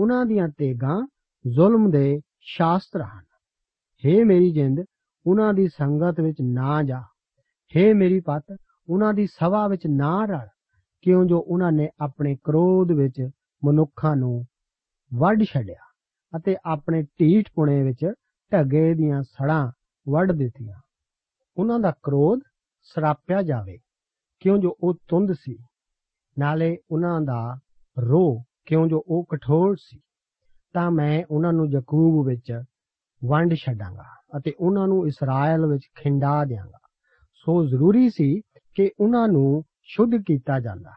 S2: ਉਹਨਾਂ ਦੀਆਂ ਤੇਗਾਂ ਜ਼ੁਲਮ ਦੇ ਸ਼ਾਸਤਰ ਹਨ। ਹੇ ਮੇਰੀ ਜਿੰਦ ਉਹਨਾਂ ਦੀ ਸੰਗਤ ਵਿੱਚ ਨਾ ਜਾ। ਹੇ ਮੇਰੀ ਪਤ, ਉਹਨਾਂ ਦੀ ਸਭਾ ਵਿੱਚ ਨਾ ਰਲ। ਕਿਉਂ ਜੋ ਉਹਨਾਂ ਨੇ ਆਪਣੇ ਕ੍ਰੋਧ ਵਿੱਚ ਮਨੁੱਖਾਂ ਨੂੰ ਵੱਢ ਛੱਡਿਆ ਅਤੇ ਆਪਣੇ ਢੀਠ ਪੁਣੇ ਵਿੱਚ ਢੱਗੇ ਦੀਆਂ ਸੜਾਂ ਵੱਢ ਦਿੱਤੀਆਂ। ਉਹਨਾਂ ਦਾ ਕ੍ਰੋਧ ਸਰਾਪਿਆ ਜਾਵੇ। ਕਿਉਂ ਜੋ ਉਹ ਤੁੰਦ ਸੀ, ਨਾਲੇ ਉਹਨਾਂ ਦਾ ਰੋਹ ਕਿਉਂ ਜੋ ਉਹ ਕਠੋਰ ਸੀ, ਤਾਂ ਮੈਂ ਉਹਨਾਂ ਨੂੰ ਯਾਕੂਬ ਵਿੱਚ ਵੰਡ ਛੱਡਾਂਗਾ। ਅਤੇ ਉਹਨਾਂ ਨੂੰ ਇਸਰਾਇਲ ਵਿੱਚ ਖਿੰਡਾ ਦਿਆਂਗਾ। ਸੋ ਜ਼ਰੂਰੀ ਸੀ ਕਿ ਉਹਨਾਂ ਨੂੰ ਸ਼ੁੱਧ ਕੀਤਾ ਜਾਂਦਾ।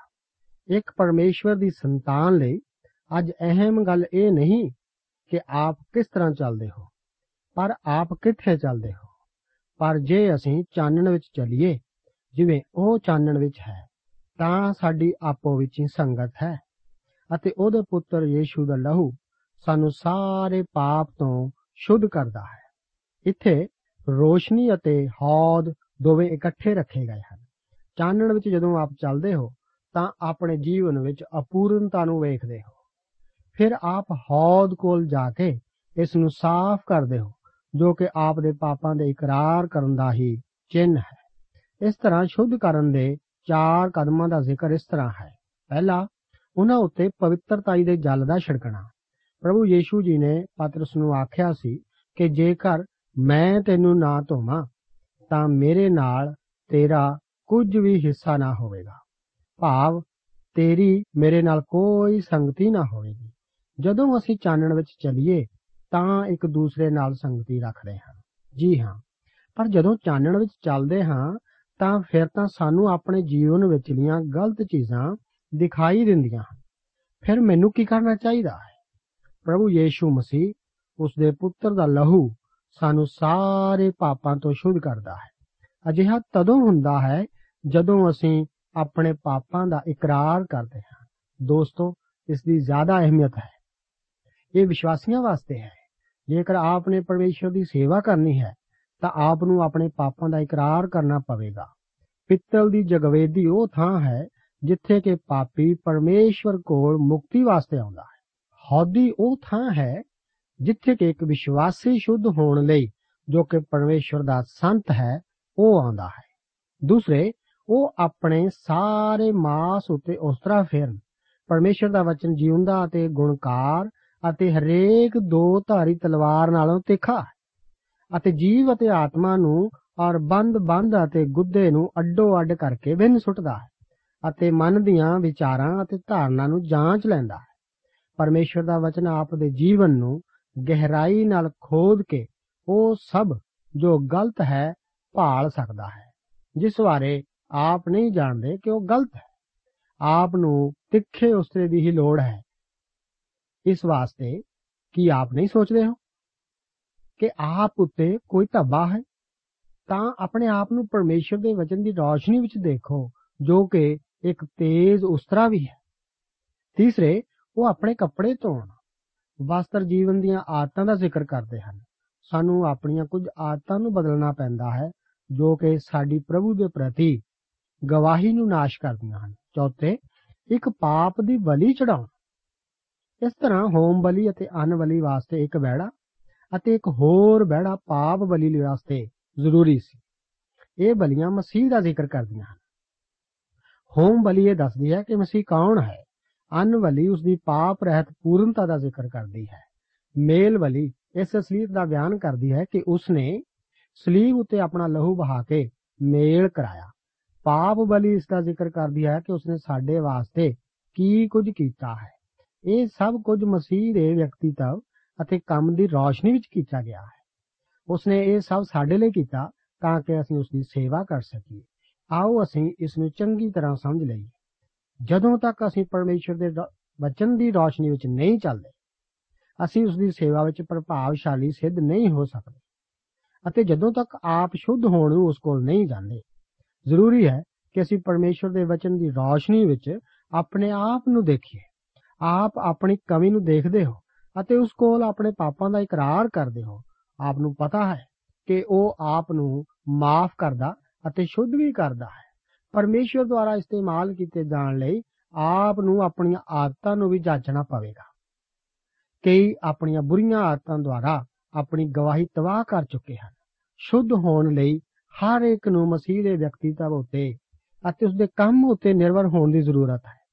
S2: ਇੱਕ ਪਰਮੇਸ਼ਵਰ ਦੀ ਸੰਤਾਨ ਲਈ ਅੱਜ ਅਹਿਮ ਗੱਲ ਇਹ ਨਹੀਂ ਕਿ ਆਪ ਕਿਸ ਤਰ੍ਹਾਂ ਚੱਲਦੇ ਹੋ, ਪਰ ਆਪ ਕਿੱਥੇ ਚੱਲਦੇ ਹੋ। ਪਰ ਜੇ ਅਸੀਂ ਚਾਨਣ ਵਿੱਚ ਚੱਲੀਏ, ਜਿਵੇਂ ਉਹ ਚਾਨਣ ਵਿੱਚ ਹੈ, ਤਾਂ ਸਾਡੀ ਆਪੋ ਵਿੱਚ ਹੀ ਸੰਗਤ ਹੈ ਅਤੇ ਉਹਦੇ ਪੁੱਤਰ ਯੀਸ਼ੂ ਦਾ ਲਹੂ ਸਾਨੂੰ ਸਾਰੇ ਪਾਪ ਤੋਂ ਸ਼ੁੱਧ ਕਰਦਾ ਹੈ। ਇੱਥੇ ਰੋਸ਼ਨੀ ਅਤੇ ਹੌਦ ਦੋਵੇਂ ਇਕੱਠੇ ਰੱਖੇ ਗਏ ਹਨ। ਚਾਨਣ ਵਿੱਚ ਜਦੋਂ ਆਪ ਚੱਲਦੇ ਹੋ, ਤਾਂ ਆਪਣੇ ਜੀਵਨ ਵਿੱਚ ਅਪੂਰਨਤਾ ਨੂੰ ਵੇਖਦੇ ਹੋ। ਫਿਰ ਆਪ ਹੌਦ ਕੋਲ ਜਾ ਕੇ ਇਸ ਨੂੰ ਸਾਫ਼ ਕਰਦੇ ਹੋ, ਜੋ ਕਿ ਆਪ ਦੇ ਪਾਪਾਂ ਦੇ ਇਕਰਾਰ ਕਰਨ ਦਾ ਹੀ ਚਿੰਨ੍ਹ ਹੈ। ਇਸ ਤਰ੍ਹਾਂ ਸ਼ੁੱਧ ਕਰਨ ਦੇ ਚਾਰ ਕਦਮਾਂ ਦਾ ਜ਼ਿਕਰ ਇਸ ਤਰ੍ਹਾਂ ਹੈ। ਪਹਿਲਾ, ਉਹਨਾਂ ਉੱਤੇ ਪਵਿੱਤਰਤਾਈ ਦੇ ਜਲ ਦਾ ਛਿੜਕਣਾ। ਪ੍ਰਭੂ ਯੀਸ਼ੂ ਜੀ ਨੇ ਪਤਰਸ ਨੂੰ ਆਖਿਆ ਸੀ ਕਿ ਜੇਕਰ ਮੈਂ ਤੈਨੂੰ ਨਾ ਧੋਵਾਂ, ਤਾਂ ਮੇਰੇ ਨਾਲ ਤੇਰਾ ਕੁਝ ਵੀ ਹਿੱਸਾ ਨਾ ਹੋਵੇਗਾ। ਭਾਵ, ਤੇਰੀ ਮੇਰੇ ਨਾਲ ਕੋਈ ਸੰਗਤੀ ਨਾ ਹੋਵੇਗੀ। ਜਦੋਂ ਅਸੀਂ ਚਾਨਣ ਵਿੱਚ ਚੱਲੀਏ, ਤਾਂ ਇੱਕ ਦੂਸਰੇ ਨਾਲ ਸੰਗਤੀ ਰੱਖਦੇ ਹਾਂ। ਜੀ ਹਾਂ, ਪਰ ਜਦੋਂ ਚਾਨਣ ਵਿੱਚ ਚੱਲਦੇ ਹਾਂ, ਤਾਂ ਫਿਰ ਤਾਂ ਸਾਨੂੰ ਆਪਣੇ ਜੀਵਨ ਵਿਚਲੀਆਂ ਗਲਤ ਚੀਜ਼ਾਂ ਦਿਖਾਈ ਦਿੰਦੀਆਂ ਹਨ। ਫਿਰ ਮੈਨੂੰ ਕੀ ਕਰਨਾ ਚਾਹੀਦਾ ਹੈ? ਪ੍ਰਭੂ ਯੀਸ਼ੂ ਮਸੀਹ ਉਸ ਦੇ ਪੁੱਤਰ ਦਾ ਲਹੂ ਸਾਨੂੰ ਸਾਰੇ ਪਾਪਾਂ ਤੋਂ ਸ਼ੁੱਧ ਕਰਦਾ ਹੈ। ਅਜਿਹਾ ਤਦੋਂ ਹੁੰਦਾ ਹੈ ਜਦੋਂ ਅਸੀਂ ਆਪਣੇ ਪਾਪਾਂ ਦਾ ਇਕਰਾਰ ਕਰਦੇ ਹਾਂ। ਦੋਸਤੋ, ਇਸ ਦੀ ਜ਼ਿਆਦਾ ਅਹਿਮੀਅਤ ਹੈ। ਇਹ ਵਿਸ਼ਵਾਸੀਆਂ ਵਾਸਤੇ ਹੈ। ਜੇਕਰ ਆਪ ਨੇ ਪਰਮੇਸ਼ਰ ਦੀ ਸੇਵਾ ਕਰਨੀ ਹੈ, ਤਾਂ ਆਪ ਨੂੰ ਆਪਣੇ ਪਾਪਾਂ ਦਾ ਇਕਰਾਰ ਕਰਨਾ ਪਵੇਗਾ। ਪਿੱਤਲ ਦੀ ਜਗਵੇਦੀ ਉਹ ਥਾਂ ਹੈ ਜਿੱਥੇ ਕਿ ਪਾਪੀ ਪਰਮੇਸ਼ਵਰ ਕੋਲ ਮੁਕਤੀ ਵਾਸਤੇ ਆਉਂਦਾ ਹੈ। ਹੌਦੀ ਉਹ ਥਾਂ ਹੈ ਜਿੱਥੇ ਕਿ ਇੱਕ ਵਿਸ਼ਵਾਸੀ ਸ਼ੁੱਧ ਹੋਣ ਲਈ ਜੋ ਕਿ ਪਰਮੇਸ਼ਵਰ ਦਾ ਸੰਤ ਹੈ, ਉਹ ਆਉਂਦਾ ਹੈ। ਦੂਸਰੇ, ਉਹ ਆਪਣੇ ਸਾਰੇ ਮਾਸ ਉੱਤੇ ਉਸ ਤਰ੍ਹਾਂ ਫੇਰਨ। ਪਰਮੇਸ਼ਰ ਦਾ ਵਚਨ ਜਿਉਂਦਾ ਅਤੇ ਗੁਣਕਾਰ ਅਤੇ ਹਰੇਕ ਦੋ ਧਾਰੀ ਤਲਵਾਰ ਨਾਲੋਂ ਤਿੱਖਾ ਹੈ ਅਤੇ ਜੀਵ ਅਤੇ ਆਤਮਾ ਨੂੰ ਔਰ ਬੰਦ ਬੰਦ ਅਤੇ ਗੁੱਦੇ ਨੂੰ ਅੱਡੋ ਅੱਡ ਕਰਕੇ ਵਿੰਨ ਸੁੱਟਦਾ ਹੈ ਅਤੇ ਮਨ ਦੀਆਂ ਵਿਚਾਰਾਂ ਅਤੇ ਧਾਰਨਾ ਨੂੰ ਜਾਂਚ ਲੈਂਦਾ ਹੈ। ਪਰਮੇਸ਼ਰ ਦਾ ਵਚਨ ਆਪ ਦੇ ਜੀਵਨ ਨੂੰ ਗਹਿਰਾਈ ਨਾਲ ਖੋਦ ਕੇ ਉਹ ਸਭ ਜੋ ਗਲਤ ਹੈ ਭਾਲ ਸਕਦਾ ਹੈ। ਜਿਸ ਬਾਰੇ ਆਪ ਨਹੀਂ ਜਾਣਦੇ ਕਿ ਉਹ ਗਲਤ ਹੈ। ਆਪ ਨੂੰ ਤਿੱਖੇ ਉਸਤਰੇ ਦੀ ਹੀ ਲੋੜ ਹੈ। ਇਸ ਵਾਸਤੇ ਕੀ ਆਪ ਨਹੀਂ ਸੋਚਦੇ ਹੋ? ਕਿ ਆਪ ਉੱਤੇ ਕੋਈ ਧੱਬਾ ਹੈ? ਤਾਂ ਆਪਣੇ ਆਪ ਨੂੰ ਪਰਮੇਸ਼ਰ ਦੇ ਵਚਨ ਦੀ ਰੌਸ਼ਨੀ ਵਿੱਚ ਦੇਖੋ, ਜੋ ਕਿ ਇੱਕ ਤੇਜ਼ ਉਸਤਰਾ ਵੀ ਹੈ। ਤੀਸਰੇ, ਉਹ ਆਪਣੇ ਕੱਪੜੇ ਧੋਣ। ਵਸਤਰ ਜੀਵਨ ਦੀਆਂ ਆਦਤਾਂ ਦਾ ਜ਼ਿਕਰ ਕਰਦੇ ਹਨ। ਸਾਨੂੰ ਆਪਣੀਆਂ ਕੁਝ ਆਦਤਾਂ ਨੂੰ ਬਦਲਣਾ ਪੈਂਦਾ ਹੈ, ਜੋ ਕਿ ਸਾਡੀ ਪ੍ਰਭੂ ਦੇ ਪ੍ਰਤੀ ਗਵਾਹੀ ਨੂੰ ਨਾਸ਼ ਕਰਦੀਆਂ ਹਨ। ਚੌਥੇ, ਇੱਕ ਪਾਪ ਦੀ ਬਲੀ ਚੜਾਉਣ ਇਸ ਤਰ੍ਹਾਂ ਹੋਮ ਬਲੀ ਅਤੇ ਅਨ ਬਲੀ ਵਾਸਤੇ ਇੱਕ ਬੈੜਾ ਅਤੇ ਇੱਕ ਹੋਰ ਬੈੜਾ ਪਾਪ ਬਲੀ ਵਾਸਤੇ ਜ਼ਰੂਰੀ ਸੀ। ਇਹ ਬਲੀਆਂ ਮਸੀਹ ਦਾ ਜ਼ਿਕਰ ਕਰਦੀਆਂ ਹਨ। ਹੋਮ ਬਲੀ ਇਹ ਦੱਸਦੀ ਹੈ ਕਿ ਮਸੀਹ ਕੌਣ ਹੈ? ਅਨ ਬਲੀ ਉਸ ਦੀ ਪਾਪ ਰਹਿਤ ਪੂਰਨਤਾ ਦਾ ਜ਼ਿਕਰ ਕਰਦੀ ਹੈ। ਮੇਲ ਬਲੀ ਇਸ ਅਸਲੀਤ ਦਾ ਬਿਆਨ ਕਰਦੀ ਹੈ ਕਿ ਉਸ ਨੇ ਸਲੀਬ ਉੱਤੇ ਆਪਣਾ ਲਹੂ ਬਹਾ ਕੇ ਮੇਲ ਕਰਾਇਆ। ਪਾਪ ਬਲੀ ਇਸ ਦਾ ਜ਼ਿਕਰ ਕਰਦੀ ਹੈ ਕਿ ਉਸਨੇ ਸਾਡੇ ਵਾਸਤੇ ਕੀ ਕੁਝ ਕੀਤਾ ਹੈ। ਇਹ ਸਭ ਕੁਝ ਮਸੀਹ ਦੇ ਵਿਅਕਤੀਤਵ ਅਤੇ ਕੰਮ ਦੀ ਰੌਸ਼ਨੀ ਵਿੱਚ ਕੀਤਾ ਗਿਆ ਹੈ। ਉਸਨੇ ਇਹ ਸਭ ਸਾਡੇ ਲਈ ਕੀਤਾ ਤਾਂ ਕਿ ਅਸੀਂ ਉਸ ਦੀ ਸੇਵਾ ਕਰ ਸਕੀਏ। ਆਓ ਅਸੀਂ ਇਸ ਨੂੰ ਚੰਗੀ ਤਰ੍ਹਾਂ ਸਮਝ ਲਈਏ। ਜਦੋਂ ਤੱਕ ਅਸੀਂ ਪਰਮੇਸ਼ਰ ਦੇ ਵਚਨ ਦੀ ਰੌਸ਼ਨੀ ਵਿੱਚ ਨਹੀਂ ਚੱਲਦੇ, ਅਸੀਂ ਉਸ ਦੀ ਸੇਵਾ ਵਿੱਚ ਪ੍ਰਭਾਵਸ਼ਾਲੀ ਸਿੱਧ ਨਹੀਂ ਹੋ ਸਕਦੇ। ਅਤੇ ਜਦੋਂ ਤੱਕ ਆਪ ਸ਼ੁੱਧ ਹੋਣ ਨੂੰ ਉਸ ਕੋਲ ਨਹੀਂ ਜਾਂਦੇ, ਜ਼ਰੂਰੀ ਹੈ ਕਿ ਅਸੀਂ ਪਰਮੇਸ਼ਵਰ ਦੇ ਵਚਨ ਦੀ ਰੌਸ਼ਨੀ ਵਿੱਚ ਆਪਣੇ ਆਪ ਨੂੰ ਦੇਖੀਏ। ਆਪ ਆਪਣੀ ਕਮੀ ਨੂੰ ਦੇਖਦੇ ਹੋ ਅਤੇ ਉਸ ਕੋਲ ਆਪਣੇ ਪਾਪਾਂ ਦਾ ਇਕਰਾਰ ਕਰਦੇ ਹੋ। ਆਪ ਨੂੰ ਪਤਾ ਹੈ ਕਿ ਉਹ ਆਪ ਨੂੰ ਮਾਫ ਕਰਦਾ ਅਤੇ ਸ਼ੁੱਧ ਵੀ ਕਰਦਾ ਹੈ। ਪਰਮੇਸ਼ਵਰ ਦੁਆਰਾ ਇਸਤੇਮਾਲ ਕੀਤੇ ਜਾਣ ਲਈ ਆਪ ਨੂੰ ਆਪਣੀਆਂ ਆਦਤਾਂ ਨੂੰ ਵੀ ਜਾਂਚਣਾ ਪਵੇਗਾ। ਕਈ ਆਪਣੀਆਂ ਬੁਰੀਆਂ ਆਦਤਾਂ ਦੁਆਰਾ ਆਪਣੀ ਗਵਾਹੀ ਤਬਾਹ ਕਰ ਚੁੱਕੇ ਹਨ। ਸ਼ੁੱਧ ਹੋਣ ਲਈ ਹਰ ਇੱਕ ਨੂੰ ਮਸੀਹ ਦੇ ਵਿਅਕਤੀਤਵ ਉਤੇ ਅਤੇ ਉਸ ਦੇ ਕੰਮ ਉਤੇ ਨਿਰਭਰ ਹੋਣ ਦੀ ਜ਼ਰੂਰਤ ਹੈ।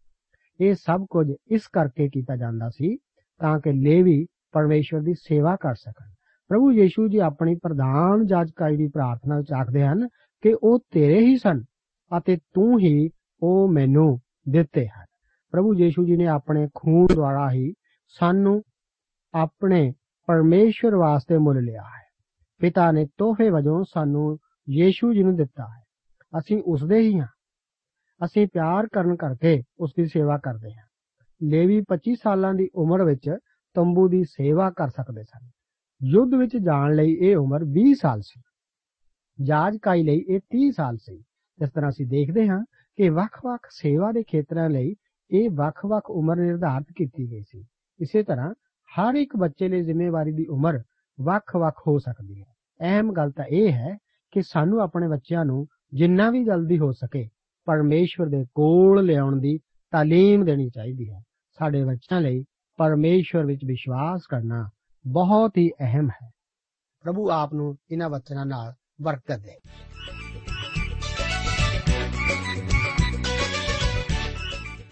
S2: ਇਹ ਸਭ ਕੁਝ ਇਸ ਕਰਕੇ ਕੀਤਾ ਜਾਂਦਾ ਸੀ ਤਾਂ ਕਿ ਲੇਵੀ ਪਰਮੇਸ਼ਵਰ ਦੀ ਸੇਵਾ ਕਰ ਸਕਣ। ਪ੍ਰਭੂ ਯੀਸ਼ੂ ਜੀ ਆਪਣੀ ਪ੍ਰਧਾਨ ਜਾਜਕਾਈ ਦੀ ਪ੍ਰਾਰਥਨਾ ਵਿੱਚ ਆਖਦੇ ਹਨ ਕਿ ਉਹ ਤੇਰੇ ਹੀ ਸਨ। ਅਤੇ ਤੂੰ ਹੀ ਉਹ ਮੈਨੂੰ ਦਿੱਤੇ ਹਨ। ਪ੍ਰਭੂ ਯੀਸ਼ੂ ਜੀ ਨੇ ਆਪਣੇ ਖੂਨ ਦੁਆਰਾ ਹੀ ਸਾਨੂੰ ਆਪਣੇ ਪਰਮੇਸ਼ਵਰ ਵਾਸਤੇ ਮੁੱਲ ਲਿਆ ਹੈ। ਪਿਤਾ ਨੇ ਤੋਹਫੇ ਵਜੋਂ ਸਾਨੂੰ ਯੀਸ਼ੂ ਜੀ ਨੂੰ ਦਿੱਤਾ ਹੈ। ਅਸੀਂ ਉਸ ਦੇ ਹੀ ਹਾਂ। ਅਸੀਂ ਪਿਆਰ ਕਰਨ ਕਰਕੇ ਉਸ ਦੀ ਸੇਵਾ ਕਰਦੇ ਹਾਂ। ਲੇਵੀ 25 ਸਾਲਾਂ ਦੀ ਉਮਰ ਵਿੱਚ ਤੰਬੂ ਦੀ ਸੇਵਾ ਕਰ ਸਕਦੇ ਸਨ। ਯੁੱਧ ਵਿੱਚ ਜਾਣ ਲਈ ਇਹ ਉਮਰ 20 ਸਾਲ ਸੀ। ਜਾਜਕਾਈ ਲਈ ਇਹ 30 ਸਾਲ ਸੀ। ਇਸ ਤਰ੍ਹਾਂ ਅਸੀਂ ਦੇਖਦੇ ਹਾਂ ਕਿ ਵੱਖ-ਵੱਖ ਸੇਵਾ ਦੇ ਖੇਤਰਾਂ ਲਈ ਇਹ ਵੱਖ-ਵੱਖ ਉਮਰ ਨਿਰਧਾਰਤ ਕੀਤੀ ਗਈ ਸੀ। ਇਸੇ ਤਰ੍ਹਾਂ ਹਰ ਇੱਕ ਬੱਚੇ ਲਈ ਜ਼ਿੰਮੇਵਾਰੀ ਦੀ ਉਮਰ ਵੱਖ-ਵੱਖ ਹੋ ਸਕਦੀ ਹੈ। ਅਹਿਮ ਗੱਲ ਤਾਂ ਇਹ ਹੈ ਕਿ ਸਾਨੂੰ ਆਪਣੇ ਬੱਚਿਆਂ ਨੂੰ ਜਿੰਨਾ ਵੀ ਜਲਦੀ ਹੋ ਸਕੇ ਪਰਮੇਸ਼ਵਰ ਦੇ ਕੋਲ ਲਿਆਉਣ ਦੀ ਤਾਲੀਮ ਦੇਣੀ ਚਾਹੀਦੀ ਹੈ। ਸਾਡੇ ਬੱਚਿਆਂ ਲਈ ਪਰਮੇਸ਼ਵਰ ਵਿੱਚ ਵਿਸ਼ਵਾਸ ਕਰਨਾ ਬਹੁਤ ਹੀ ਅਹਿਮ ਹੈ। ਪ੍ਰਭੂ ਆਪ ਨੂੰ ਇਹਨਾਂ ਵਚਨਾਂ ਨਾਲ ਬਰਕਤ ਦੇ